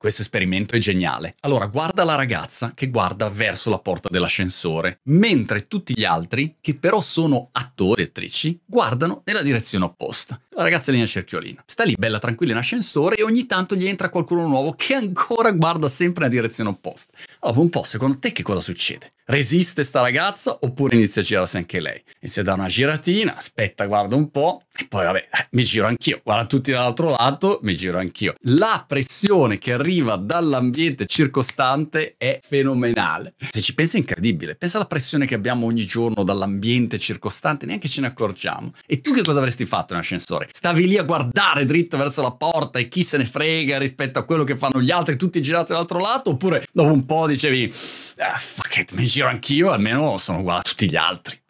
Questo esperimento è geniale. Allora, guarda la ragazza che guarda verso la porta dell'ascensore, mentre tutti gli altri, che però sono attori e attrici, guardano nella direzione opposta. La ragazza è lì nel cerchiolino. Sta lì bella tranquilla in ascensore e ogni tanto gli entra qualcuno nuovo che ancora guarda sempre nella direzione opposta. Allora, un po', secondo te che cosa succede? Resiste sta ragazza oppure inizia a girarsi anche lei? Inizia a dare una giratina, aspetta, guarda un po' e poi vabbè, eh, mi giro anch'io. Guarda tutti dall'altro lato, mi giro anch'io. La pressione che arriva dall'ambiente circostante è fenomenale. Se ci pensi è incredibile. Pensa alla pressione che abbiamo ogni giorno dall'ambiente circostante, neanche ce ne accorgiamo. E tu che cosa avresti fatto in ascensore? Stavi lì a guardare dritto verso la porta e chi se ne frega rispetto a quello che fanno gli altri, tutti girati dall'altro lato? Oppure dopo un po' dicevi, ah, fuck it, mi giro anch'io, almeno sono uguale a tutti gli altri.